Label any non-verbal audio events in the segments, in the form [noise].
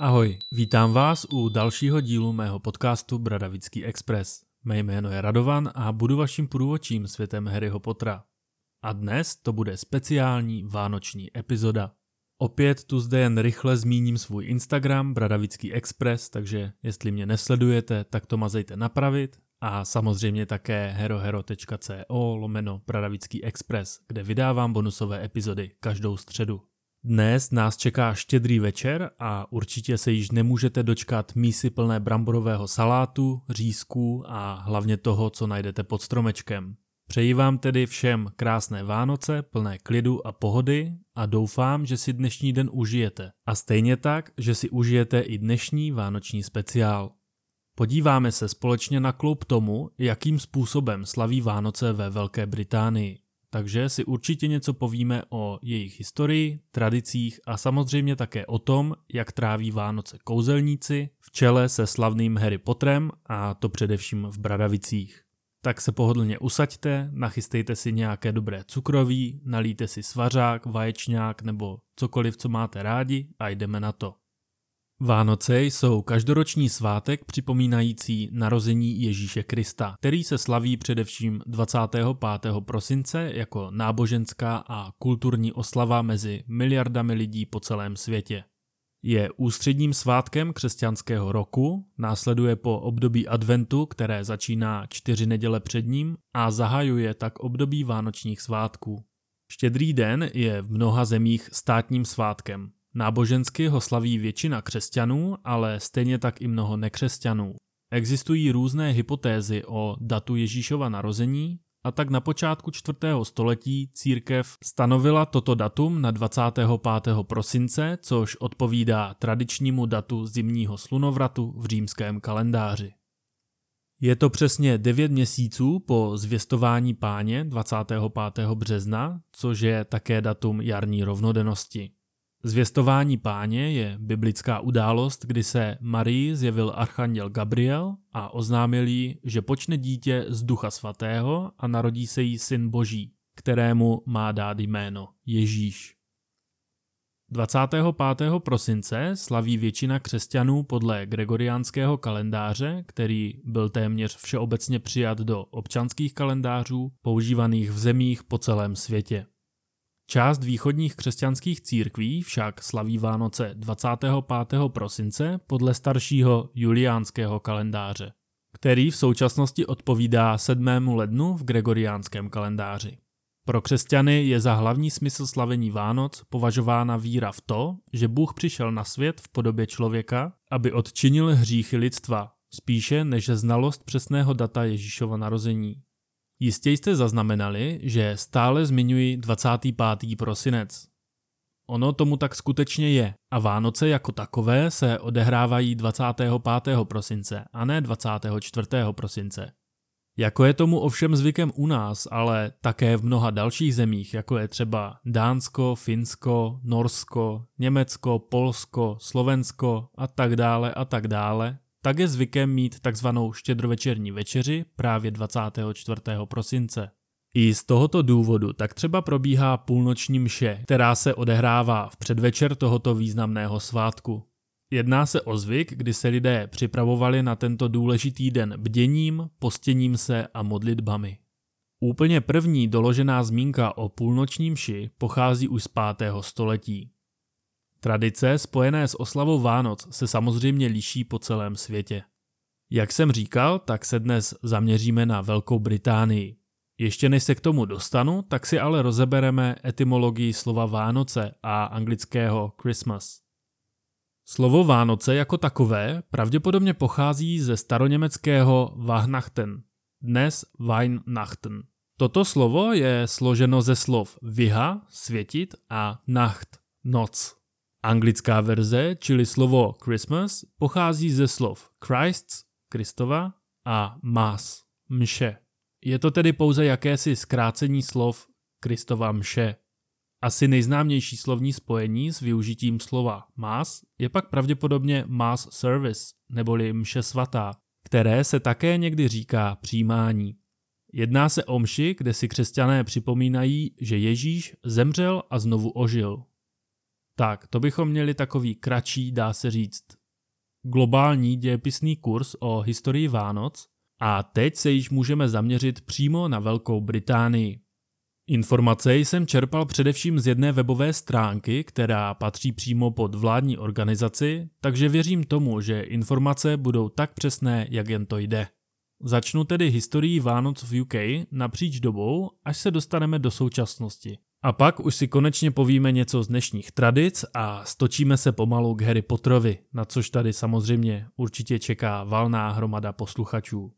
Ahoj, vítám vás u dalšího dílu mého podcastu Bradavický Express. Mé jméno je Radovan a budu vaším průvočím světem Harryho Pottera. A dnes to bude speciální vánoční epizoda. Opět tu zde jen rychle zmíním svůj Instagram Bradavický Express, takže jestli mě nesledujete, tak to mazejte napravit a samozřejmě také herohero.co lomeno Bradavický Express, kde vydávám bonusové epizody každou středu. Dnes nás čeká štědrý večer a určitě se již nemůžete dočkat mísy plné bramborového salátu, řízků a hlavně toho, co najdete pod stromečkem. Přeji vám tedy všem krásné Vánoce, plné klidu a pohody a doufám, že si dnešní den užijete. A stejně tak, že si užijete i dnešní vánoční speciál. Podíváme se společně na kloup tomu, jakým způsobem slaví Vánoce ve Velké Británii. Takže si určitě něco povíme o jejich historii, tradicích a samozřejmě také o tom, jak tráví Vánoce kouzelníci v čele se slavným Harry Potterem a to především v Bradavicích. Tak se pohodlně usaďte, nachystejte si nějaké dobré cukroví, nalijte si svařák, vaječňák nebo cokoliv, co máte rádi a jdeme na to. Vánoce jsou každoroční svátek připomínající narození Ježíše Krista, který se slaví především 25. prosince jako náboženská a kulturní oslava mezi miliardami lidí po celém světě. Je ústředním svátkem křesťanského roku, následuje po období adventu, které začíná čtyři neděle před ním a zahajuje tak období vánočních svátků. Štědrý den je v mnoha zemích státním svátkem. Nábožensky ho slaví většina křesťanů, ale stejně tak i mnoho nekřesťanů. Existují různé hypotézy o datu Ježíšova narození, a tak na počátku 4. století církev stanovila toto datum na 25. prosince, což odpovídá tradičnímu datu zimního slunovratu v římském kalendáři. Je to přesně 9 měsíců po zvěstování páně 25. března, což je také datum jarní rovnodennosti. Zvěstování páně je biblická událost, kdy se Marii zjevil archanděl Gabriel a oznámil jí, že počne dítě z ducha svatého a narodí se jí syn boží, kterému má dát jméno Ježíš. 25. prosince slaví většina křesťanů podle gregoriánského kalendáře, který byl téměř všeobecně přijat do občanských kalendářů používaných v zemích po celém světě. Část východních křesťanských církví však slaví Vánoce 25. prosince podle staršího juliánského kalendáře, který v současnosti odpovídá 7. lednu v gregoriánském kalendáři. Pro křesťany je za hlavní smysl slavení Vánoc považována víra v to, že Bůh přišel na svět v podobě člověka, aby odčinil hříchy lidstva, spíše než znalost přesného data Ježíšova narození. Jistě jste zaznamenali, že stále zmiňuji 25. prosinec. Ono tomu tak skutečně je a Vánoce jako takové se odehrávají 25. prosince a ne 24. prosince. Jako je tomu ovšem zvykem u nás, ale také v mnoha dalších zemích, jako je třeba Dánsko, Finsko, Norsko, Německo, Polsko, Slovensko a tak dále a tak dále, tak je zvykem mít takzvanou štědrovečerní večeři právě 24. prosince. I z tohoto důvodu tak třeba probíhá půlnoční mše, která se odehrává v předvečer tohoto významného svátku. Jedná se o zvyk, kdy se lidé připravovali na tento důležitý den bděním, postěním se a modlitbami. Úplně první doložená zmínka o půlnočním mši pochází už z 5. století. Tradice spojené s oslavou Vánoc se samozřejmě liší po celém světě. Jak jsem říkal, tak se dnes zaměříme na Velkou Británii. Ještě než se k tomu dostanu, tak si ale rozebereme etymologii slova Vánoce a anglického Christmas. Slovo Vánoce jako takové pravděpodobně pochází ze staroněmeckého Weihnachten, dnes Weihnachten. Toto slovo je složeno ze slov viha, světit a nacht, noc. Anglická verze, čili slovo Christmas, pochází ze slov Christ's, Kristova, a Mass, mše. Je to tedy pouze jakési zkrácení slov Kristova mše. Asi nejznámější slovní spojení s využitím slova Mass je pak pravděpodobně Mass Service, neboli mše svatá, které se také někdy říká přijímání. Jedná se o mši, kde si křesťané připomínají, že Ježíš zemřel a znovu ožil. Tak, to bychom měli takový kratší, dá se říct, globální dějepisný kurz o historii Vánoc a teď se již můžeme zaměřit přímo na Velkou Británii. Informace jsem čerpal především z jedné webové stránky, která patří přímo pod vládní organizaci, takže věřím tomu, že informace budou tak přesné, jak jen to jde. Začnu tedy historií Vánoc v UK napříč dobou, až se dostaneme do současnosti. A pak už si konečně povíme něco z dnešních tradic a stočíme se pomalu k Harry Potterovi, na což tady samozřejmě určitě čeká valná hromada posluchačů.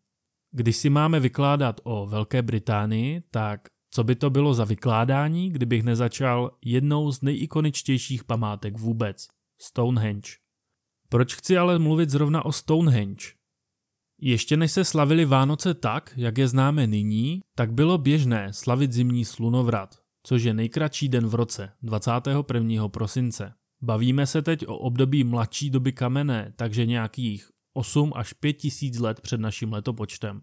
Když si máme vykládat o Velké Británii, tak co by to bylo za vykládání, kdybych nezačal jednou z nejikoničtějších památek vůbec, Stonehenge. Proč chci ale mluvit zrovna o Stonehenge? Ještě než se slavili Vánoce tak, jak je známe nyní, tak bylo běžné slavit zimní slunovrat, což je nejkratší den v roce, 21. prosince. Bavíme se teď o období mladší doby kamenné, takže nějakých 8 až 5 tisíc let před naším letopočtem.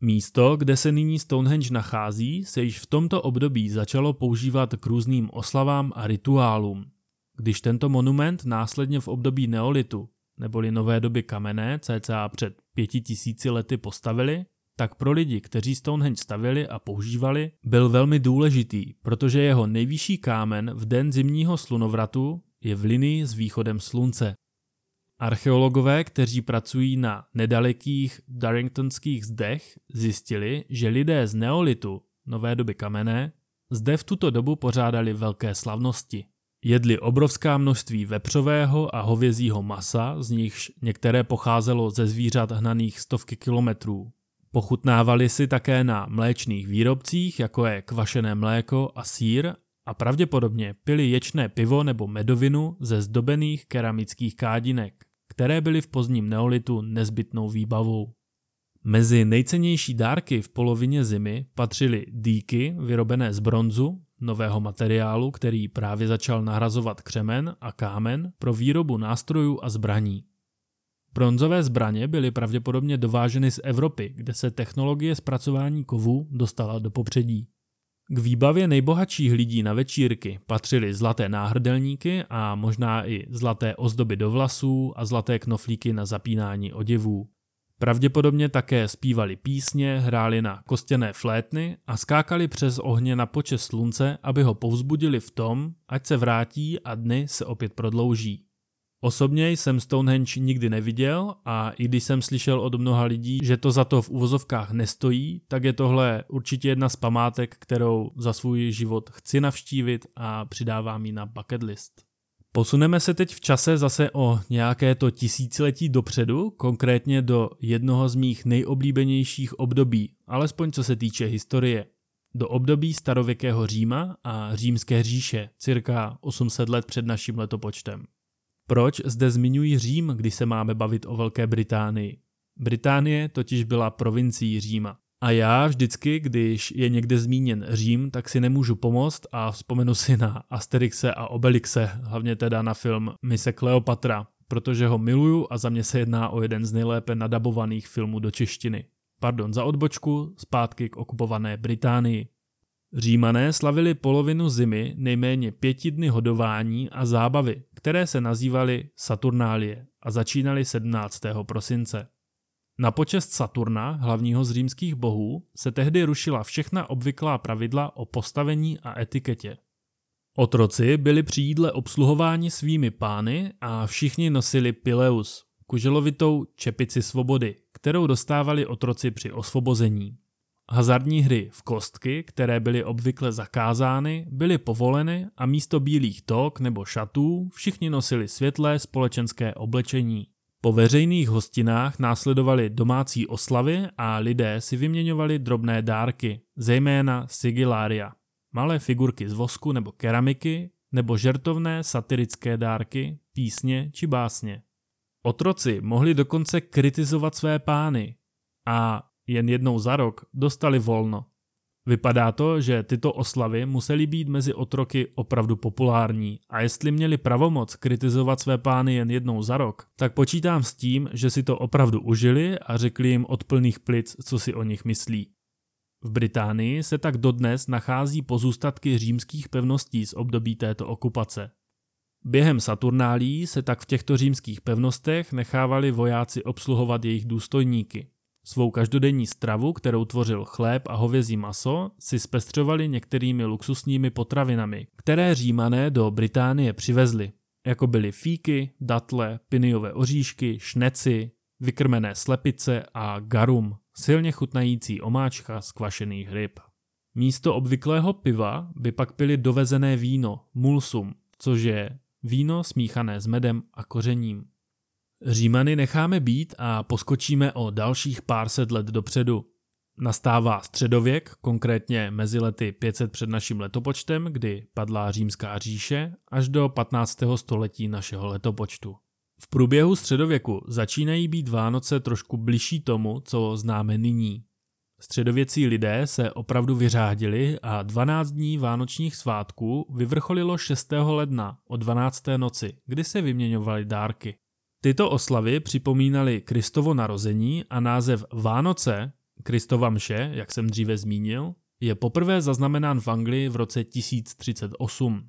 Místo, kde se nyní Stonehenge nachází, se již v tomto období začalo používat k různým oslavám a rituálům. Když tento monument následně v období neolitu, neboli nové doby kamenné, cca před pěti tisíci lety postavili, tak pro lidi, kteří Stonehenge stavili a používali, byl velmi důležitý, protože jeho nejvyšší kámen v den zimního slunovratu je v linii s východem slunce. Archeologové, kteří pracují na nedalekých Darringtonských zdech, zjistili, že lidé z neolitu, nové doby kamenné, zde v tuto dobu pořádali velké slavnosti. Jedli obrovská množství vepřového a hovězího masa, z nichž některé pocházelo ze zvířat hnaných stovky kilometrů. Pochutnávali si také na mléčných výrobcích, jako je kvašené mléko a sír, a pravděpodobně pili ječné pivo nebo medovinu ze zdobených keramických kádinek které byly v pozdním neolitu nezbytnou výbavou. Mezi nejcennější dárky v polovině zimy patřily dýky vyrobené z bronzu, nového materiálu, který právě začal nahrazovat křemen a kámen pro výrobu nástrojů a zbraní. Bronzové zbraně byly pravděpodobně dováženy z Evropy, kde se technologie zpracování kovů dostala do popředí. K výbavě nejbohatších lidí na večírky patřily zlaté náhrdelníky a možná i zlaté ozdoby do vlasů a zlaté knoflíky na zapínání oděvů. Pravděpodobně také zpívali písně, hráli na kostěné flétny a skákali přes ohně na počest slunce, aby ho povzbudili v tom, ať se vrátí a dny se opět prodlouží. Osobně jsem Stonehenge nikdy neviděl a i když jsem slyšel od mnoha lidí, že to za to v uvozovkách nestojí, tak je tohle určitě jedna z památek, kterou za svůj život chci navštívit a přidávám ji na bucket list. Posuneme se teď v čase zase o nějaké to tisíciletí dopředu, konkrétně do jednoho z mých nejoblíbenějších období, alespoň co se týče historie. Do období starověkého Říma a římské říše, cirka 800 let před naším letopočtem. Proč zde zmiňuji Řím, když se máme bavit o Velké Británii? Británie totiž byla provincií Říma. A já vždycky, když je někde zmíněn Řím, tak si nemůžu pomoct a vzpomenu si na Asterixe a Obelixe, hlavně teda na film Mise Kleopatra, protože ho miluju a za mě se jedná o jeden z nejlépe nadabovaných filmů do češtiny. Pardon za odbočku, zpátky k okupované Británii. Římané slavili polovinu zimy nejméně pěti dny hodování a zábavy, které se nazývaly Saturnálie a začínaly 17. prosince. Na počest Saturna, hlavního z římských bohů, se tehdy rušila všechna obvyklá pravidla o postavení a etiketě. Otroci byli při jídle obsluhováni svými pány a všichni nosili pileus, kuželovitou čepici svobody, kterou dostávali otroci při osvobození. Hazardní hry v kostky, které byly obvykle zakázány, byly povoleny a místo bílých tok nebo šatů všichni nosili světlé společenské oblečení. Po veřejných hostinách následovaly domácí oslavy a lidé si vyměňovali drobné dárky, zejména sigilária, malé figurky z vosku nebo keramiky, nebo žertovné satirické dárky, písně či básně. Otroci mohli dokonce kritizovat své pány a jen jednou za rok dostali volno. Vypadá to, že tyto oslavy musely být mezi otroky opravdu populární a jestli měli pravomoc kritizovat své pány jen jednou za rok, tak počítám s tím, že si to opravdu užili a řekli jim od plných plic, co si o nich myslí. V Británii se tak dodnes nachází pozůstatky římských pevností z období této okupace. Během Saturnálí se tak v těchto římských pevnostech nechávali vojáci obsluhovat jejich důstojníky. Svou každodenní stravu, kterou tvořil chléb a hovězí maso, si zpestřovali některými luxusními potravinami, které římané do Británie přivezli, jako byly fíky, datle, piniové oříšky, šneci, vykrmené slepice a garum, silně chutnající omáčka z kvašených ryb. Místo obvyklého piva by pak pili dovezené víno, mulsum, což je víno smíchané s medem a kořením. Římany necháme být a poskočíme o dalších pár set let dopředu. Nastává středověk, konkrétně mezi lety 500 před naším letopočtem, kdy padla římská říše, až do 15. století našeho letopočtu. V průběhu středověku začínají být Vánoce trošku bližší tomu, co známe nyní. Středověcí lidé se opravdu vyřádili a 12 dní vánočních svátků vyvrcholilo 6. ledna o 12. noci, kdy se vyměňovaly dárky. Tyto oslavy připomínaly Kristovo narození a název Vánoce, Kristova mše, jak jsem dříve zmínil, je poprvé zaznamenán v Anglii v roce 1038.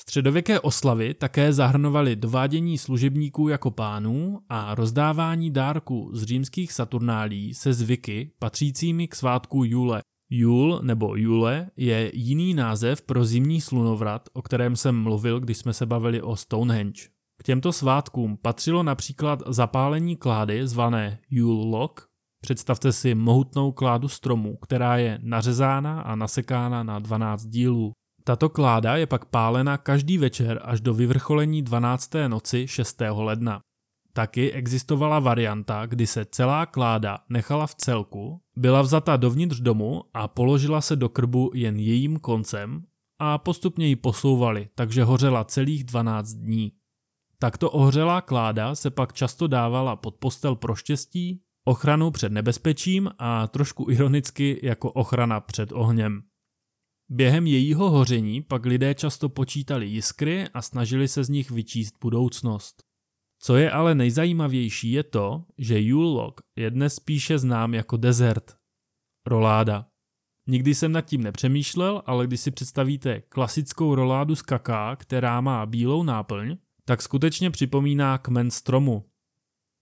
Středověké oslavy také zahrnovaly dovádění služebníků jako pánů a rozdávání dárků z římských saturnálí se zvyky patřícími k svátku Jule. Jul nebo Jule je jiný název pro zimní slunovrat, o kterém jsem mluvil, když jsme se bavili o Stonehenge. K těmto svátkům patřilo například zapálení klády zvané Yule Log. Představte si mohutnou kládu stromů, která je nařezána a nasekána na 12 dílů. Tato kláda je pak pálena každý večer až do vyvrcholení 12. noci 6. ledna. Taky existovala varianta, kdy se celá kláda nechala v celku, byla vzata dovnitř domu a položila se do krbu jen jejím koncem a postupně ji posouvali, takže hořela celých 12 dní. Takto ohřelá kláda se pak často dávala pod postel pro štěstí, ochranu před nebezpečím a trošku ironicky jako ochrana před ohněm. Během jejího hoření pak lidé často počítali jiskry a snažili se z nich vyčíst budoucnost. Co je ale nejzajímavější je to, že Yule log je dnes spíše znám jako desert. Roláda. Nikdy jsem nad tím nepřemýšlel, ale když si představíte klasickou roládu z kaká, která má bílou náplň, tak skutečně připomíná kmen stromu.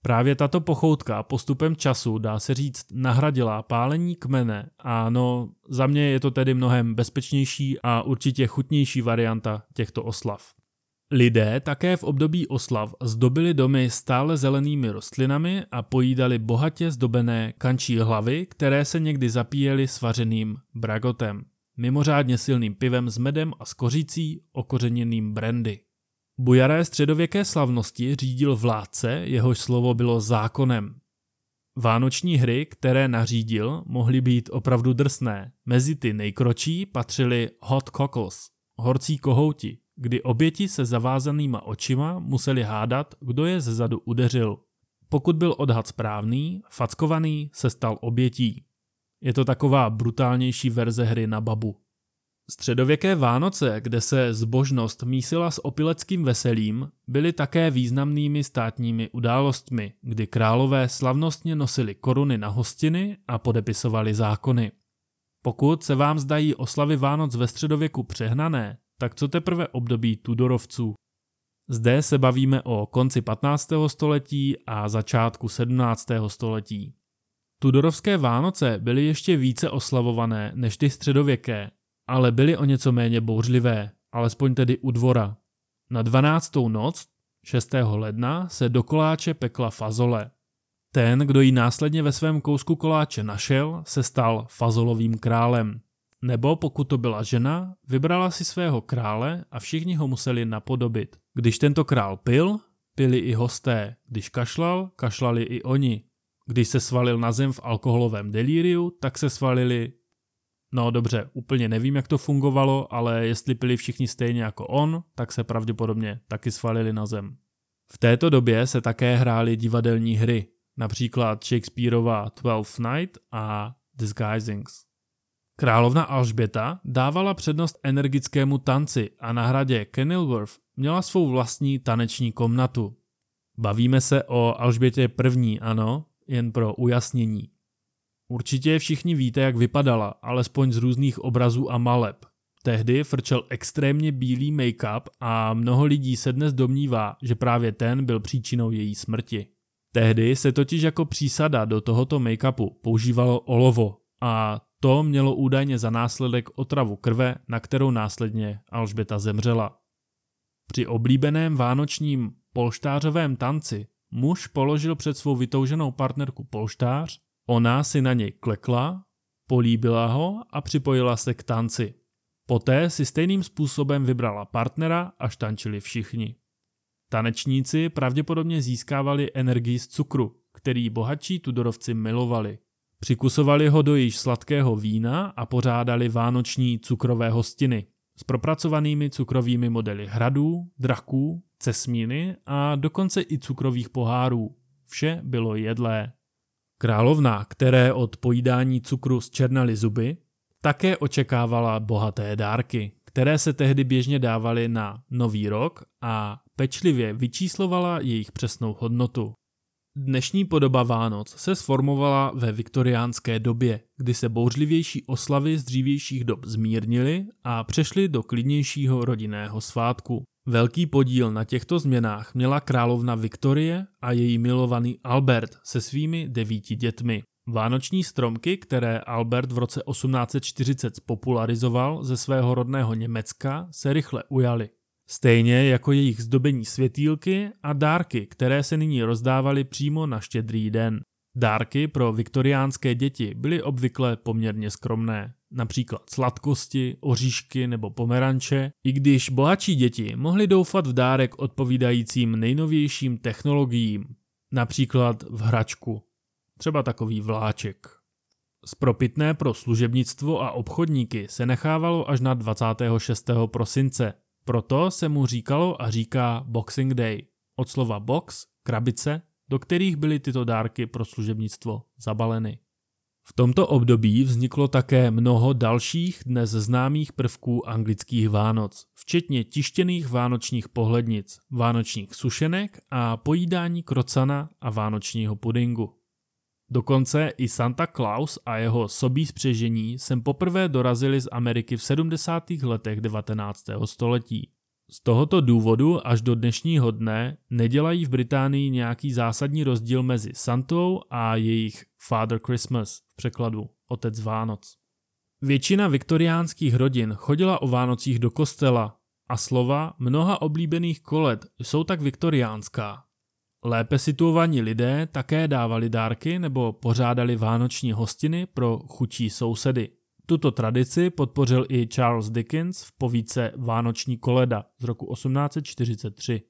Právě tato pochoutka postupem času, dá se říct, nahradila pálení kmene a no, za mě je to tedy mnohem bezpečnější a určitě chutnější varianta těchto oslav. Lidé také v období oslav zdobili domy stále zelenými rostlinami a pojídali bohatě zdobené kančí hlavy, které se někdy zapíjely svařeným bragotem, mimořádně silným pivem s medem a s kořicí okořeněným brandy. Bujaré středověké slavnosti řídil vládce, jehož slovo bylo zákonem. Vánoční hry, které nařídil, mohly být opravdu drsné. Mezi ty nejkročí patřily hot cockles, horcí kohouti, kdy oběti se zavázanýma očima museli hádat, kdo je zezadu udeřil. Pokud byl odhad správný, fackovaný se stal obětí. Je to taková brutálnější verze hry na babu. Středověké Vánoce, kde se zbožnost mísila s opileckým veselím, byly také významnými státními událostmi, kdy králové slavnostně nosili koruny na hostiny a podepisovali zákony. Pokud se vám zdají oslavy Vánoc ve středověku přehnané, tak co teprve období Tudorovců. Zde se bavíme o konci 15. století a začátku 17. století. Tudorovské Vánoce byly ještě více oslavované než ty středověké ale byly o něco méně bouřlivé, alespoň tedy u dvora. Na 12. noc 6. ledna se do koláče pekla fazole. Ten, kdo ji následně ve svém kousku koláče našel, se stal fazolovým králem. Nebo pokud to byla žena, vybrala si svého krále a všichni ho museli napodobit. Když tento král pil, pili i hosté. Když kašlal, kašlali i oni. Když se svalil na zem v alkoholovém delíriu, tak se svalili No dobře, úplně nevím, jak to fungovalo, ale jestli pili všichni stejně jako on, tak se pravděpodobně taky svalili na zem. V této době se také hrály divadelní hry, například Shakespeareova Twelfth Night a Disguisings. Královna Alžběta dávala přednost energickému tanci a na hradě Kenilworth měla svou vlastní taneční komnatu. Bavíme se o Alžbětě první, ano, jen pro ujasnění. Určitě všichni víte, jak vypadala, alespoň z různých obrazů a maleb. Tehdy frčel extrémně bílý make-up a mnoho lidí se dnes domnívá, že právě ten byl příčinou její smrti. Tehdy se totiž jako přísada do tohoto make-upu používalo olovo a to mělo údajně za následek otravu krve, na kterou následně Alžběta zemřela. Při oblíbeném vánočním polštářovém tanci muž položil před svou vytouženou partnerku polštář, ona si na něj klekla, políbila ho a připojila se k tanci. Poté si stejným způsobem vybrala partnera, až tančili všichni. Tanečníci pravděpodobně získávali energii z cukru, který bohatší tudorovci milovali. Přikusovali ho do již sladkého vína a pořádali vánoční cukrové hostiny s propracovanými cukrovými modely hradů, draků, cesmíny a dokonce i cukrových pohárů. Vše bylo jedlé. Královna, které od pojídání cukru zčernaly zuby, také očekávala bohaté dárky, které se tehdy běžně dávaly na Nový rok a pečlivě vyčíslovala jejich přesnou hodnotu. Dnešní podoba Vánoc se sformovala ve viktoriánské době, kdy se bouřlivější oslavy z dřívějších dob zmírnily a přešly do klidnějšího rodinného svátku. Velký podíl na těchto změnách měla královna Viktorie a její milovaný Albert se svými devíti dětmi. Vánoční stromky, které Albert v roce 1840 spopularizoval ze svého rodného Německa, se rychle ujaly. Stejně jako jejich zdobení světýlky a dárky, které se nyní rozdávaly přímo na štědrý den. Dárky pro viktoriánské děti byly obvykle poměrně skromné, například sladkosti, oříšky nebo pomeranče, i když bohatší děti mohly doufat v dárek odpovídajícím nejnovějším technologiím, například v hračku, třeba takový vláček. Spropitné pro služebnictvo a obchodníky se nechávalo až na 26. prosince, proto se mu říkalo a říká Boxing Day, od slova box, krabice, do kterých byly tyto dárky pro služebnictvo zabaleny. V tomto období vzniklo také mnoho dalších dnes známých prvků anglických Vánoc, včetně tištěných vánočních pohlednic, vánočních sušenek a pojídání krocana a vánočního pudingu. Dokonce i Santa Claus a jeho sobí spřežení sem poprvé dorazili z Ameriky v 70. letech 19. století. Z tohoto důvodu až do dnešního dne nedělají v Británii nějaký zásadní rozdíl mezi Santou a jejich Father Christmas v překladu Otec Vánoc. Většina viktoriánských rodin chodila o Vánocích do kostela a slova mnoha oblíbených kolet jsou tak viktoriánská. Lépe situovaní lidé také dávali dárky nebo pořádali vánoční hostiny pro chutí sousedy. Tuto tradici podpořil i Charles Dickens v povídce Vánoční koleda z roku 1843.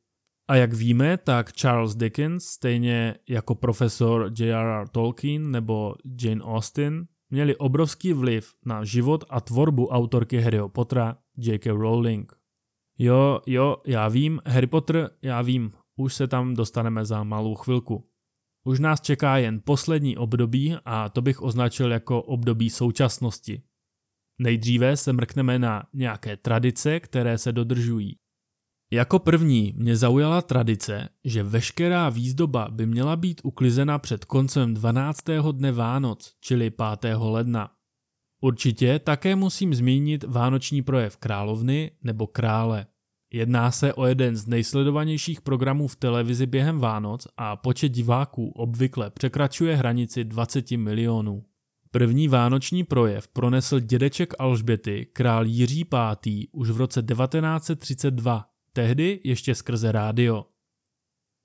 A jak víme, tak Charles Dickens, stejně jako profesor J.R.R. Tolkien nebo Jane Austen, měli obrovský vliv na život a tvorbu autorky Harryho Pottera J.K. Rowling. Jo, jo, já vím, Harry Potter, já vím, už se tam dostaneme za malou chvilku. Už nás čeká jen poslední období a to bych označil jako období současnosti. Nejdříve se mrkneme na nějaké tradice, které se dodržují. Jako první mě zaujala tradice, že veškerá výzdoba by měla být uklizena před koncem 12. dne Vánoc, čili 5. ledna. Určitě také musím zmínit vánoční projev královny nebo krále. Jedná se o jeden z nejsledovanějších programů v televizi během Vánoc a počet diváků obvykle překračuje hranici 20 milionů. První vánoční projev pronesl dědeček Alžběty, král Jiří V. už v roce 1932, tehdy ještě skrze rádio.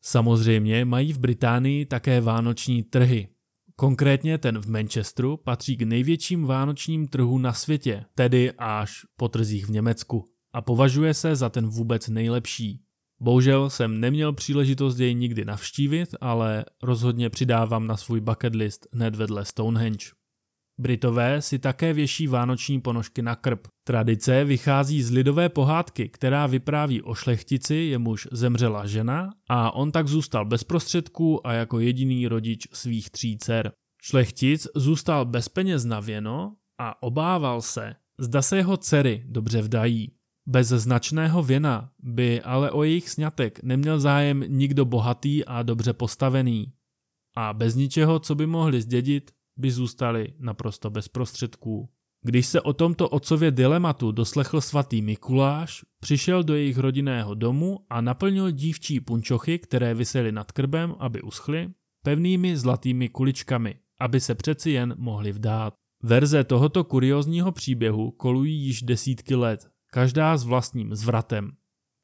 Samozřejmě mají v Británii také vánoční trhy. Konkrétně ten v Manchesteru patří k největším vánočním trhům na světě, tedy až po trzích v Německu a považuje se za ten vůbec nejlepší. Bohužel jsem neměl příležitost jej nikdy navštívit, ale rozhodně přidávám na svůj bucket list hned vedle Stonehenge. Britové si také věší vánoční ponožky na krb. Tradice vychází z lidové pohádky, která vypráví o šlechtici, jemuž zemřela žena a on tak zůstal bez prostředků a jako jediný rodič svých tří dcer. Šlechtic zůstal bez peněz na věno a obával se, zda se jeho dcery dobře vdají. Bez značného věna by ale o jejich sňatek neměl zájem nikdo bohatý a dobře postavený. A bez ničeho, co by mohli zdědit, by zůstali naprosto bez prostředků. Když se o tomto otcově dilematu doslechl svatý Mikuláš, přišel do jejich rodinného domu a naplnil dívčí punčochy, které visely nad krbem, aby uschly, pevnými zlatými kuličkami, aby se přeci jen mohli vdát. Verze tohoto kuriozního příběhu kolují již desítky let, každá s vlastním zvratem.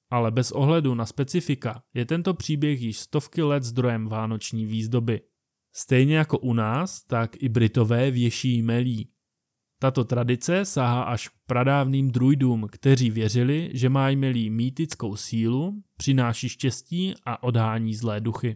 Ale bez ohledu na specifika je tento příběh již stovky let zdrojem vánoční výzdoby. Stejně jako u nás, tak i Britové věší melí. Tato tradice sahá až k pradávným druidům, kteří věřili, že mají melí mýtickou sílu, přináší štěstí a odhání zlé duchy.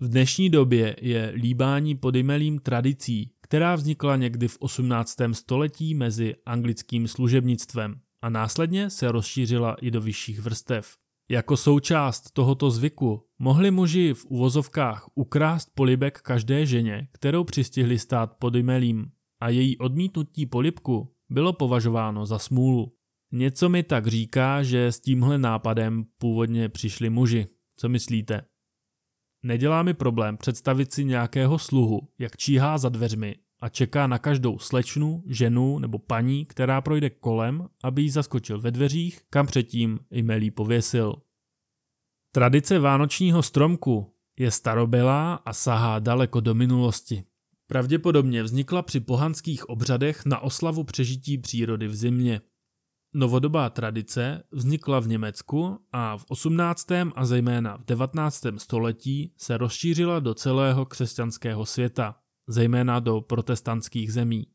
V dnešní době je líbání podimelím tradicí, která vznikla někdy v 18. století mezi anglickým služebnictvem a následně se rozšířila i do vyšších vrstev. Jako součást tohoto zvyku mohli muži v uvozovkách ukrást polibek každé ženě, kterou přistihli stát pod imelím a její odmítnutí polibku bylo považováno za smůlu. Něco mi tak říká, že s tímhle nápadem původně přišli muži. Co myslíte? Nedělá mi problém představit si nějakého sluhu, jak číhá za dveřmi a čeká na každou slečnu, ženu nebo paní, která projde kolem, aby jí zaskočil ve dveřích, kam předtím melí pověsil. Tradice vánočního stromku je starobylá a sahá daleko do minulosti. Pravděpodobně vznikla při pohanských obřadech na oslavu přežití přírody v zimě. Novodobá tradice vznikla v Německu a v 18. a zejména v 19. století se rozšířila do celého křesťanského světa zejména do protestantských zemí.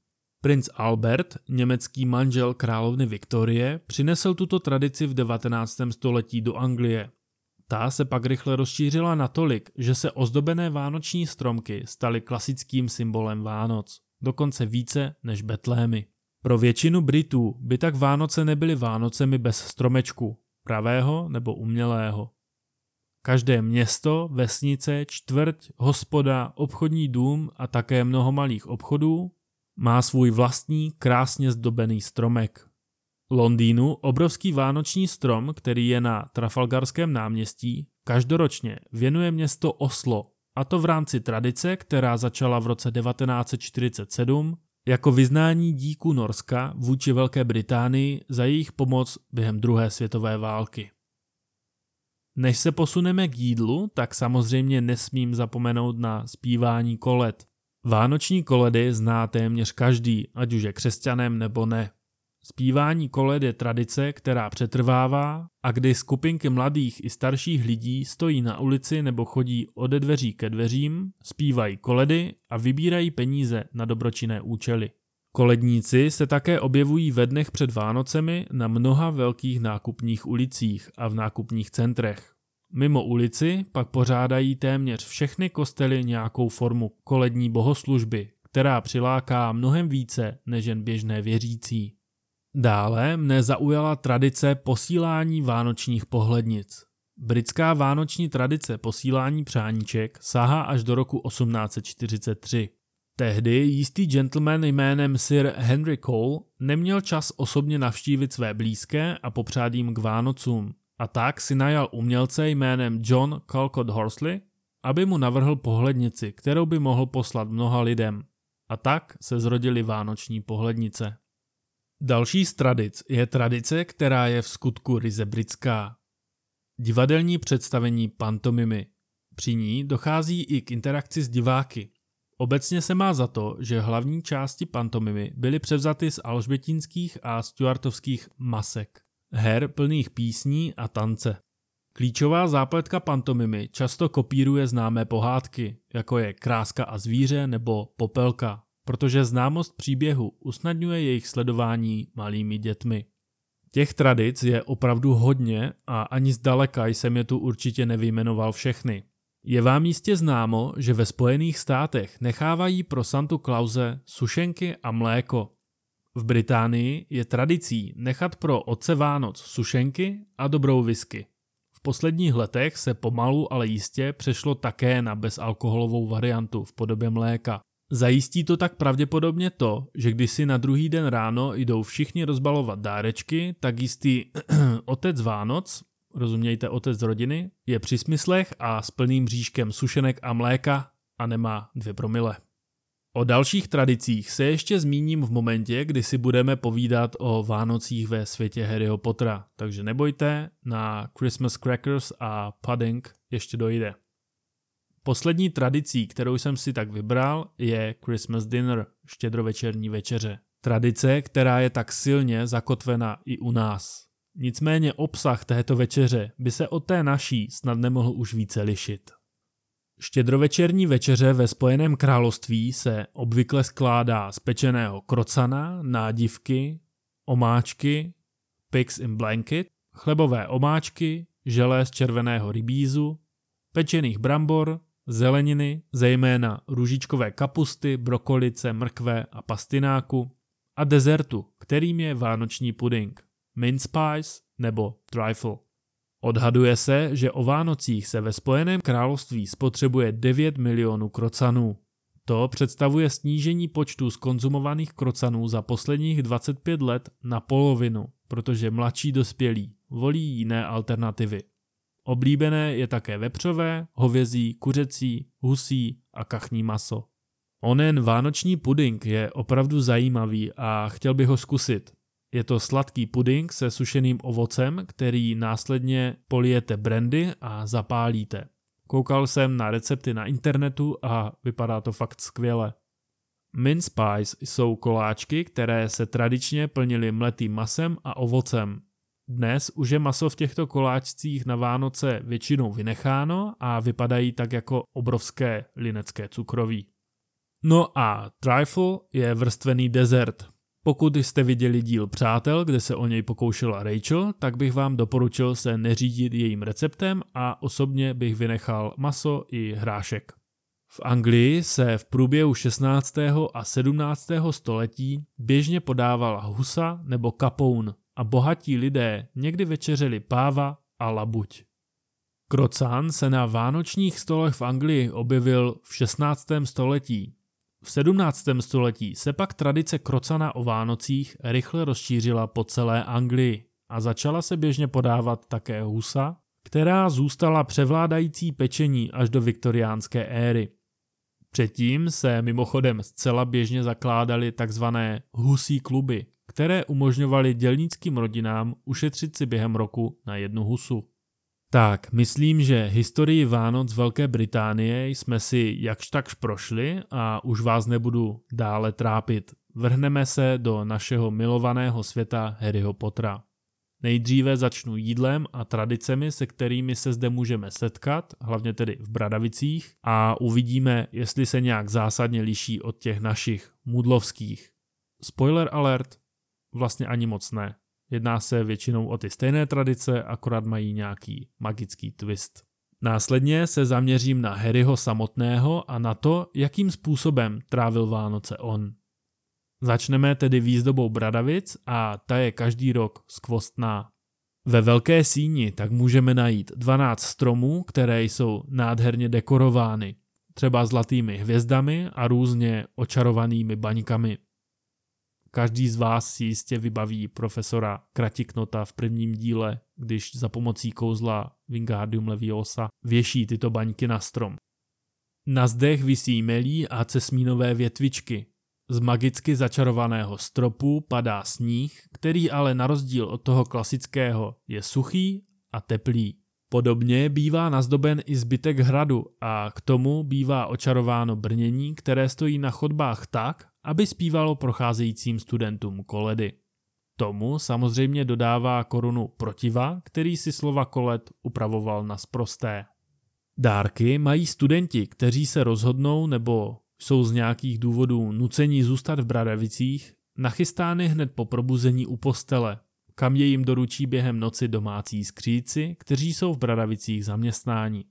Princ Albert, německý manžel královny Viktorie, přinesl tuto tradici v 19. století do Anglie. Ta se pak rychle rozšířila natolik, že se ozdobené vánoční stromky staly klasickým symbolem Vánoc, dokonce více než Betlémy. Pro většinu Britů by tak Vánoce nebyly Vánocemi bez stromečku, pravého nebo umělého. Každé město, vesnice, čtvrť, hospoda, obchodní dům a také mnoho malých obchodů má svůj vlastní krásně zdobený stromek. Londýnu obrovský vánoční strom, který je na Trafalgarském náměstí, každoročně věnuje město Oslo, a to v rámci tradice, která začala v roce 1947 jako vyznání díku Norska vůči Velké Británii za jejich pomoc během druhé světové války. Než se posuneme k jídlu, tak samozřejmě nesmím zapomenout na zpívání kolet. Vánoční koledy zná téměř každý, ať už je křesťanem nebo ne. Zpívání koled je tradice, která přetrvává a kdy skupinky mladých i starších lidí stojí na ulici nebo chodí ode dveří ke dveřím, zpívají koledy a vybírají peníze na dobročinné účely. Koledníci se také objevují ve dnech před Vánocemi na mnoha velkých nákupních ulicích a v nákupních centrech. Mimo ulici pak pořádají téměř všechny kostely nějakou formu kolední bohoslužby, která přiláká mnohem více než jen běžné věřící. Dále mne zaujala tradice posílání vánočních pohlednic. Britská vánoční tradice posílání přáníček sahá až do roku 1843. Tehdy jistý gentleman jménem Sir Henry Cole neměl čas osobně navštívit své blízké a popřát jim k Vánocům a tak si najal umělce jménem John Calcott Horsley, aby mu navrhl pohlednici, kterou by mohl poslat mnoha lidem. A tak se zrodily vánoční pohlednice. Další z tradic je tradice, která je v skutku ryze britská. Divadelní představení pantomimy. Při ní dochází i k interakci s diváky. Obecně se má za to, že hlavní části pantomimy byly převzaty z alžbětínských a stuartovských masek, her plných písní a tance. Klíčová zápletka pantomimy často kopíruje známé pohádky, jako je Kráska a zvíře nebo Popelka, protože známost příběhu usnadňuje jejich sledování malými dětmi. Těch tradic je opravdu hodně a ani zdaleka jsem je tu určitě nevyjmenoval všechny. Je vám jistě známo, že ve Spojených státech nechávají pro Santu Clause sušenky a mléko. V Británii je tradicí nechat pro otce Vánoc sušenky a dobrou whisky. V posledních letech se pomalu, ale jistě přešlo také na bezalkoholovou variantu v podobě mléka. Zajistí to tak pravděpodobně to, že když si na druhý den ráno jdou všichni rozbalovat dárečky, tak jistý [clears throat] otec Vánoc rozumějte otec z rodiny, je při smyslech a s plným bříškem sušenek a mléka a nemá dvě promile. O dalších tradicích se ještě zmíním v momentě, kdy si budeme povídat o Vánocích ve světě Harryho Pottera, takže nebojte, na Christmas crackers a pudding ještě dojde. Poslední tradicí, kterou jsem si tak vybral, je Christmas dinner, štědrovečerní večeře. Tradice, která je tak silně zakotvena i u nás. Nicméně obsah této večeře by se od té naší snad nemohl už více lišit. Štědrovečerní večeře ve Spojeném království se obvykle skládá z pečeného krocana, nádivky, omáčky, pigs in blanket, chlebové omáčky, želé z červeného rybízu, pečených brambor, zeleniny, zejména růžičkové kapusty, brokolice, mrkve a pastináku a dezertu, kterým je vánoční puding, mince pies nebo trifle. Odhaduje se, že o Vánocích se ve Spojeném království spotřebuje 9 milionů krocanů. To představuje snížení počtu skonzumovaných krocanů za posledních 25 let na polovinu, protože mladší dospělí volí jiné alternativy. Oblíbené je také vepřové, hovězí, kuřecí, husí a kachní maso. Onen vánoční puding je opravdu zajímavý a chtěl bych ho zkusit. Je to sladký puding se sušeným ovocem, který následně polijete brandy a zapálíte. Koukal jsem na recepty na internetu a vypadá to fakt skvěle. Mince pies jsou koláčky, které se tradičně plnily mletým masem a ovocem. Dnes už je maso v těchto koláčcích na Vánoce většinou vynecháno a vypadají tak jako obrovské linecké cukroví. No a trifle je vrstvený dezert. Pokud jste viděli díl Přátel, kde se o něj pokoušela Rachel, tak bych vám doporučil se neřídit jejím receptem a osobně bych vynechal maso i hrášek. V Anglii se v průběhu 16. a 17. století běžně podávala husa nebo kapoun a bohatí lidé někdy večeřeli páva a labuť. Krocan se na vánočních stolech v Anglii objevil v 16. století v 17. století se pak tradice krocana o Vánocích rychle rozšířila po celé Anglii a začala se běžně podávat také husa, která zůstala převládající pečení až do viktoriánské éry. Předtím se mimochodem zcela běžně zakládaly takzvané husí kluby, které umožňovaly dělnickým rodinám ušetřit si během roku na jednu husu. Tak, myslím, že historii Vánoc Velké Británie jsme si jakž takž prošli a už vás nebudu dále trápit. Vrhneme se do našeho milovaného světa Harryho Pottera. Nejdříve začnu jídlem a tradicemi, se kterými se zde můžeme setkat, hlavně tedy v Bradavicích, a uvidíme, jestli se nějak zásadně liší od těch našich mudlovských. Spoiler alert, vlastně ani moc ne. Jedná se většinou o ty stejné tradice, akorát mají nějaký magický twist. Následně se zaměřím na Harryho samotného a na to, jakým způsobem trávil Vánoce on. Začneme tedy výzdobou Bradavic a ta je každý rok skvostná. Ve Velké síni tak můžeme najít 12 stromů, které jsou nádherně dekorovány, třeba zlatými hvězdami a různě očarovanými baňkami. Každý z vás si jistě vybaví profesora Kratiknota v prvním díle, když za pomocí kouzla Wingardium Leviosa věší tyto baňky na strom. Na zdech visí melí a cesmínové větvičky. Z magicky začarovaného stropu padá sníh, který ale na rozdíl od toho klasického je suchý a teplý. Podobně bývá nazdoben i zbytek hradu a k tomu bývá očarováno brnění, které stojí na chodbách tak, aby zpívalo procházejícím studentům koledy. Tomu samozřejmě dodává korunu protiva, který si slova kolet upravoval na sprosté. Dárky mají studenti, kteří se rozhodnou nebo jsou z nějakých důvodů nucení zůstat v Bradavicích, nachystány hned po probuzení u postele, kam je jim doručí během noci domácí skříci, kteří jsou v Bradavicích zaměstnáni.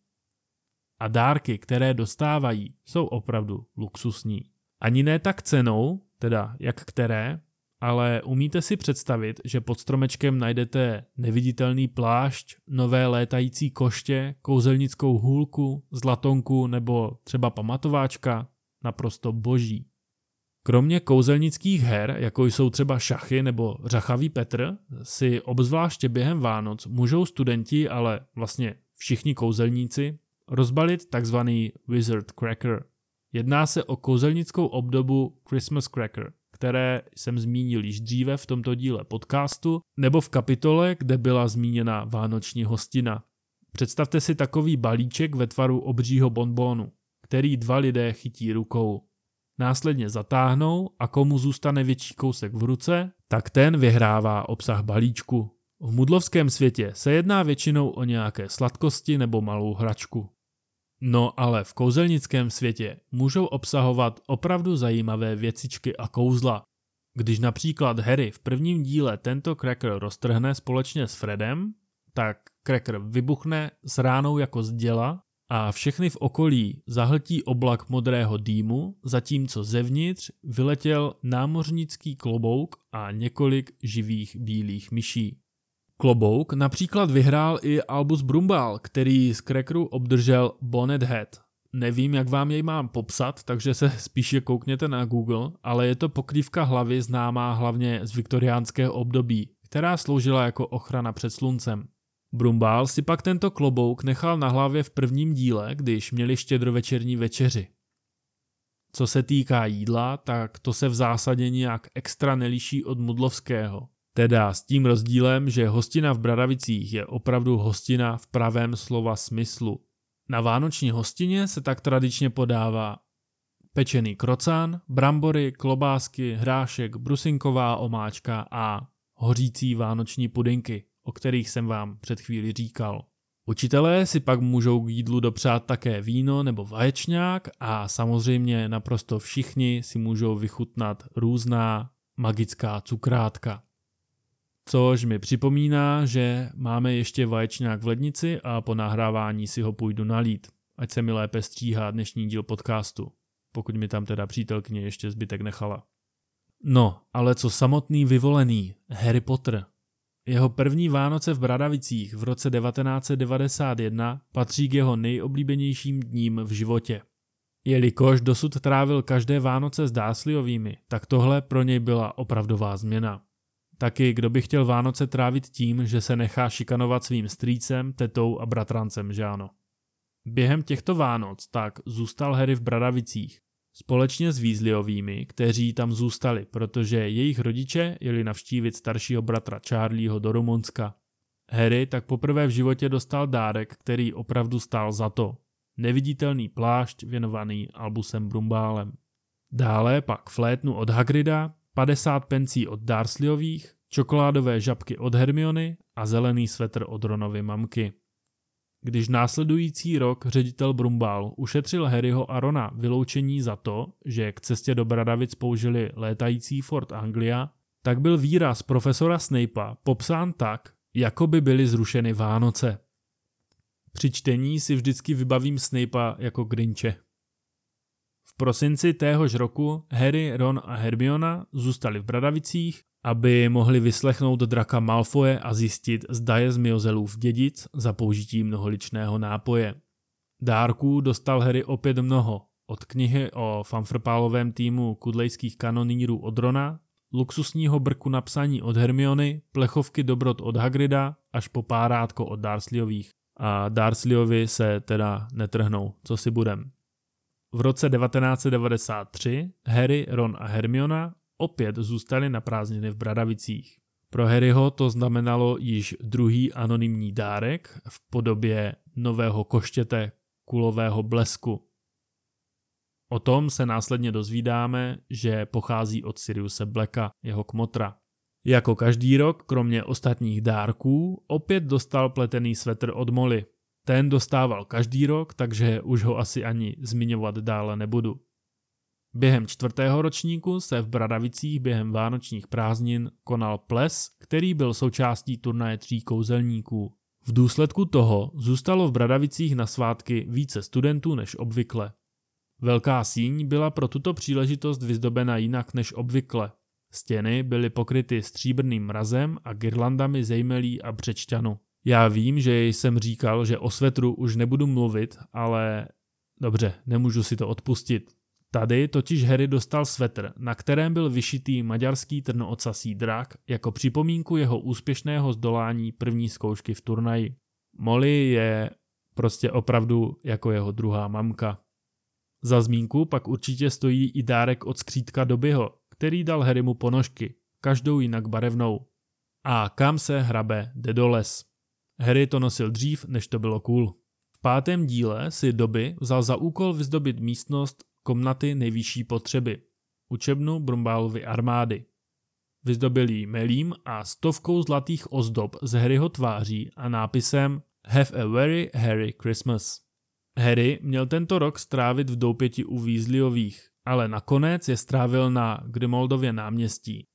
A dárky, které dostávají, jsou opravdu luxusní. Ani ne tak cenou, teda jak které, ale umíte si představit, že pod stromečkem najdete neviditelný plášť, nové létající koště, kouzelnickou hůlku, zlatonku nebo třeba pamatováčka? Naprosto boží. Kromě kouzelnických her, jako jsou třeba šachy nebo řachavý Petr, si obzvláště během Vánoc můžou studenti, ale vlastně všichni kouzelníci, rozbalit takzvaný Wizard Cracker. Jedná se o kouzelnickou obdobu Christmas Cracker, které jsem zmínil již dříve v tomto díle podcastu, nebo v kapitole, kde byla zmíněna vánoční hostina. Představte si takový balíček ve tvaru obřího bonbonu, který dva lidé chytí rukou. Následně zatáhnou a komu zůstane větší kousek v ruce, tak ten vyhrává obsah balíčku. V mudlovském světě se jedná většinou o nějaké sladkosti nebo malou hračku. No ale v kouzelnickém světě můžou obsahovat opravdu zajímavé věcičky a kouzla. Když například Harry v prvním díle tento cracker roztrhne společně s Fredem, tak cracker vybuchne s ránou jako z děla a všechny v okolí zahltí oblak modrého dýmu, zatímco zevnitř vyletěl námořnický klobouk a několik živých bílých myší. Klobouk například vyhrál i Albus Brumbal, který z Crackeru obdržel Bonnet Head. Nevím, jak vám jej mám popsat, takže se spíše koukněte na Google, ale je to pokrývka hlavy známá hlavně z viktoriánského období, která sloužila jako ochrana před sluncem. Brumbál si pak tento klobouk nechal na hlavě v prvním díle, když měli štědrovečerní večeři. Co se týká jídla, tak to se v zásadě nějak extra neliší od mudlovského. Teda s tím rozdílem, že hostina v Bradavicích je opravdu hostina v pravém slova smyslu. Na vánoční hostině se tak tradičně podává pečený krocán, brambory, klobásky, hrášek, brusinková omáčka a hořící vánoční pudinky, o kterých jsem vám před chvíli říkal. Učitelé si pak můžou k jídlu dopřát také víno nebo vaječňák a samozřejmě naprosto všichni si můžou vychutnat různá magická cukrátka. Což mi připomíná, že máme ještě vaječňák v lednici a po nahrávání si ho půjdu nalít, ať se mi lépe stříhá dnešní díl podcastu, pokud mi tam teda přítelkyně ještě zbytek nechala. No, ale co samotný vyvolený Harry Potter. Jeho první Vánoce v Bradavicích v roce 1991 patří k jeho nejoblíbenějším dním v životě. Jelikož dosud trávil každé Vánoce s Dásliovými, tak tohle pro něj byla opravdová změna. Taky kdo by chtěl Vánoce trávit tím, že se nechá šikanovat svým strýcem, tetou a bratrancem, že ano. Během těchto Vánoc tak zůstal Harry v Bradavicích, společně s Weasleyovými, kteří tam zůstali, protože jejich rodiče jeli navštívit staršího bratra Charlieho do Rumunska. Harry tak poprvé v životě dostal dárek, který opravdu stál za to. Neviditelný plášť věnovaný Albusem Brumbálem. Dále pak flétnu od Hagrida, 50 pencí od Darsleyových, čokoládové žabky od Hermiony a zelený svetr od Ronovy mamky. Když následující rok ředitel Brumbál ušetřil Harryho a Rona vyloučení za to, že k cestě do Bradavic použili létající Fort Anglia, tak byl výraz profesora Snape'a popsán tak, jako by byly zrušeny Vánoce. Při čtení si vždycky vybavím Snape'a jako Grinche. Prosinci téhož roku Harry, Ron a Hermiona zůstali v Bradavicích, aby mohli vyslechnout draka Malfoje a zjistit, zda je z Miozelův dědic za použití mnoholičného nápoje. Dárků dostal Harry opět mnoho, od knihy o fanfrpálovém týmu kudlejských kanonírů od Rona, luxusního brku na psaní od Hermiony, plechovky dobrot od Hagrida až po párátko od Darsleyových. A Darsleyovi se teda netrhnou, co si budem. V roce 1993 Harry, Ron a Hermiona opět zůstali na prázdniny v Bradavicích. Pro Harryho to znamenalo již druhý anonymní dárek v podobě nového koštěte kulového blesku. O tom se následně dozvídáme, že pochází od Siriuse Blacka, jeho kmotra. Jako každý rok, kromě ostatních dárků, opět dostal pletený svetr od Molly. Ten dostával každý rok, takže už ho asi ani zmiňovat dále nebudu. Během čtvrtého ročníku se v Bradavicích během vánočních prázdnin konal ples, který byl součástí turnaje tří kouzelníků. V důsledku toho zůstalo v Bradavicích na svátky více studentů než obvykle. Velká síň byla pro tuto příležitost vyzdobena jinak než obvykle. Stěny byly pokryty stříbrným mrazem a girlandami zejmelí a břečťanu. Já vím, že jsem říkal, že o svetru už nebudu mluvit, ale dobře, nemůžu si to odpustit. Tady totiž Harry dostal svetr, na kterém byl vyšitý maďarský trnoocasí drak jako připomínku jeho úspěšného zdolání první zkoušky v turnaji. Molly je prostě opravdu jako jeho druhá mamka. Za zmínku pak určitě stojí i dárek od skřítka Dobyho, který dal Harrymu ponožky, každou jinak barevnou. A kam se hrabe, jde do les. Harry to nosil dřív, než to bylo cool. V pátém díle si Doby vzal za úkol vyzdobit místnost komnaty nejvyšší potřeby, učebnu Brumbálovy armády. Vyzdobil ji melím a stovkou zlatých ozdob z Harryho tváří a nápisem Have a very Harry Christmas. Harry měl tento rok strávit v doupěti u Weasleyových, ale nakonec je strávil na Grimoldově náměstí.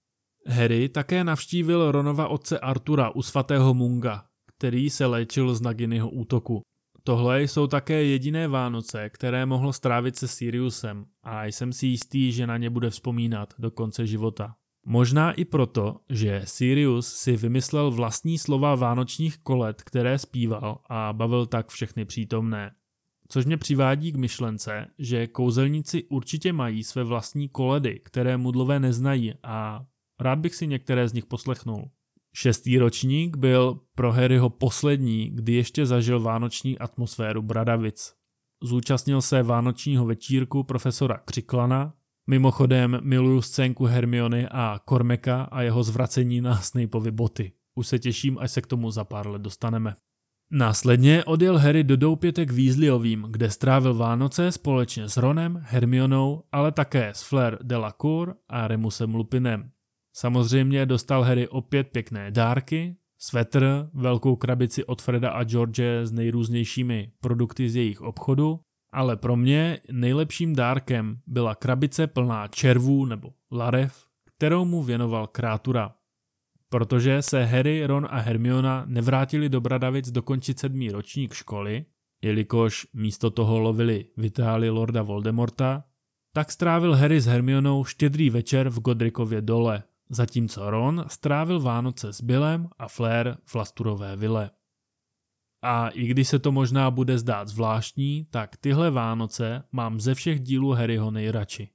Harry také navštívil Ronova otce Artura u svatého Munga, který se léčil z Naginyho útoku. Tohle jsou také jediné Vánoce, které mohl strávit se Siriusem a jsem si jistý, že na ně bude vzpomínat do konce života. Možná i proto, že Sirius si vymyslel vlastní slova vánočních kolet, které zpíval a bavil tak všechny přítomné. Což mě přivádí k myšlence, že kouzelníci určitě mají své vlastní koledy, které mudlové neznají a rád bych si některé z nich poslechnul. Šestý ročník byl pro Harryho poslední, kdy ještě zažil vánoční atmosféru Bradavic. Zúčastnil se vánočního večírku profesora Křiklana, mimochodem miluju scénku Hermiony a Kormeka a jeho zvracení na Snapeovi boty. Už se těším, až se k tomu za pár let dostaneme. Následně odjel Harry do doupětek Weasleyovým, kde strávil Vánoce společně s Ronem, Hermionou, ale také s Flair Delacour a Remusem Lupinem. Samozřejmě dostal Harry opět pěkné dárky, svetr, velkou krabici od Freda a George s nejrůznějšími produkty z jejich obchodu, ale pro mě nejlepším dárkem byla krabice plná červů nebo larev, kterou mu věnoval Krátura. Protože se Harry, Ron a Hermiona nevrátili do Bradavic dokončit sedmý ročník školy, jelikož místo toho lovili Vitáli Lorda Voldemorta, tak strávil Harry s Hermionou štědrý večer v Godrikově dole, zatímco Ron strávil Vánoce s Billem a Flair v Lasturové vile. A i když se to možná bude zdát zvláštní, tak tyhle Vánoce mám ze všech dílů Harryho nejradši.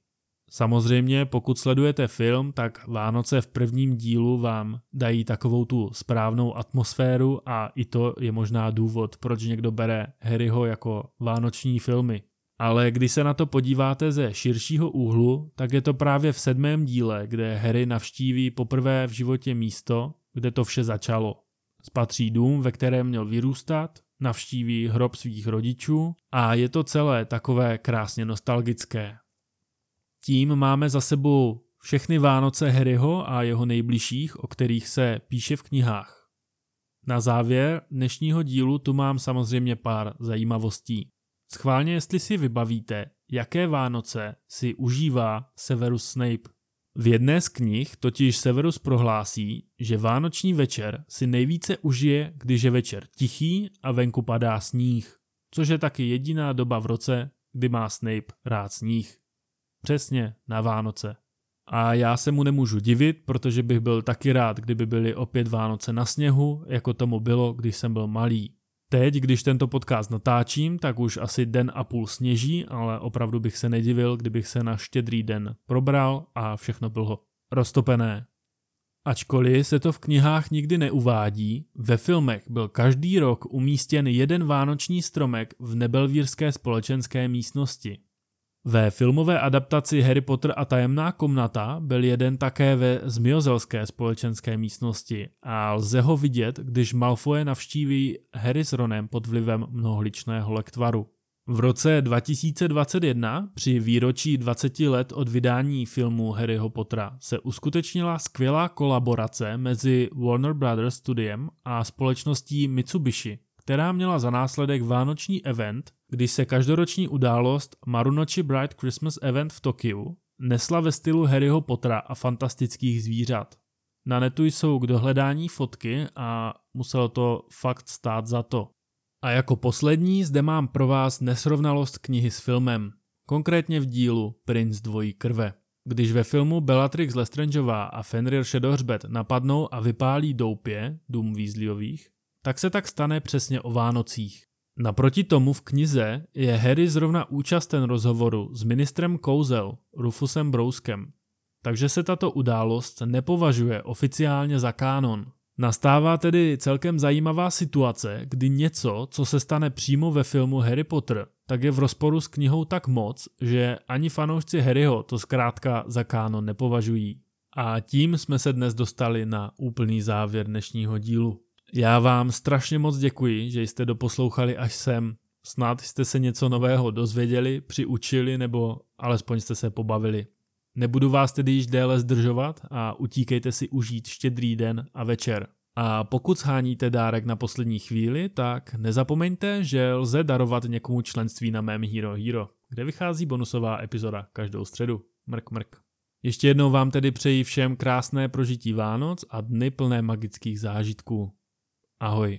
Samozřejmě, pokud sledujete film, tak Vánoce v prvním dílu vám dají takovou tu správnou atmosféru a i to je možná důvod, proč někdo bere Harryho jako vánoční filmy. Ale když se na to podíváte ze širšího úhlu, tak je to právě v sedmém díle, kde Harry navštíví poprvé v životě místo, kde to vše začalo. Spatří dům, ve kterém měl vyrůstat, navštíví hrob svých rodičů a je to celé takové krásně nostalgické. Tím máme za sebou všechny Vánoce Harryho a jeho nejbližších, o kterých se píše v knihách. Na závěr dnešního dílu tu mám samozřejmě pár zajímavostí. Schválně, jestli si vybavíte, jaké Vánoce si užívá Severus Snape. V jedné z knih totiž Severus prohlásí, že vánoční večer si nejvíce užije, když je večer tichý a venku padá sníh, což je taky jediná doba v roce, kdy má Snape rád sníh. Přesně na Vánoce. A já se mu nemůžu divit, protože bych byl taky rád, kdyby byly opět Vánoce na sněhu, jako tomu bylo, když jsem byl malý. Teď, když tento podcast natáčím, tak už asi den a půl sněží, ale opravdu bych se nedivil, kdybych se na štědrý den probral a všechno bylo roztopené. Ačkoliv se to v knihách nikdy neuvádí, ve filmech byl každý rok umístěn jeden vánoční stromek v nebelvírské společenské místnosti. Ve filmové adaptaci Harry Potter a tajemná komnata byl jeden také ve zmiozelské společenské místnosti a lze ho vidět, když Malfoy navštíví Harry s Ronem pod vlivem mnohličného lektvaru. V roce 2021 při výročí 20 let od vydání filmu Harryho Pottera se uskutečnila skvělá kolaborace mezi Warner Brothers studiem a společností Mitsubishi, která měla za následek vánoční event, kdy se každoroční událost Marunochi Bright Christmas Event v Tokiu nesla ve stylu Harryho Pottera a fantastických zvířat. Na netu jsou k dohledání fotky a muselo to fakt stát za to. A jako poslední zde mám pro vás nesrovnalost knihy s filmem, konkrétně v dílu Prince dvojí krve. Když ve filmu Bellatrix Lestrangeová a Fenrir Šedohřbet napadnou a vypálí doupě, dům Weasleyových, tak se tak stane přesně o Vánocích. Naproti tomu v knize je Harry zrovna účasten rozhovoru s ministrem kouzel Rufusem Brouskem, takže se tato událost nepovažuje oficiálně za kánon. Nastává tedy celkem zajímavá situace, kdy něco, co se stane přímo ve filmu Harry Potter, tak je v rozporu s knihou tak moc, že ani fanoušci Harryho to zkrátka za kánon nepovažují. A tím jsme se dnes dostali na úplný závěr dnešního dílu. Já vám strašně moc děkuji, že jste doposlouchali až sem. Snad jste se něco nového dozvěděli, přiučili nebo alespoň jste se pobavili. Nebudu vás tedy již déle zdržovat a utíkejte si užít štědrý den a večer. A pokud sháníte dárek na poslední chvíli, tak nezapomeňte, že lze darovat někomu členství na mém Hero Hero, kde vychází bonusová epizoda každou středu. Mrk mrk. Ještě jednou vám tedy přeji všem krásné prožití Vánoc a dny plné magických zážitků. Ahoj.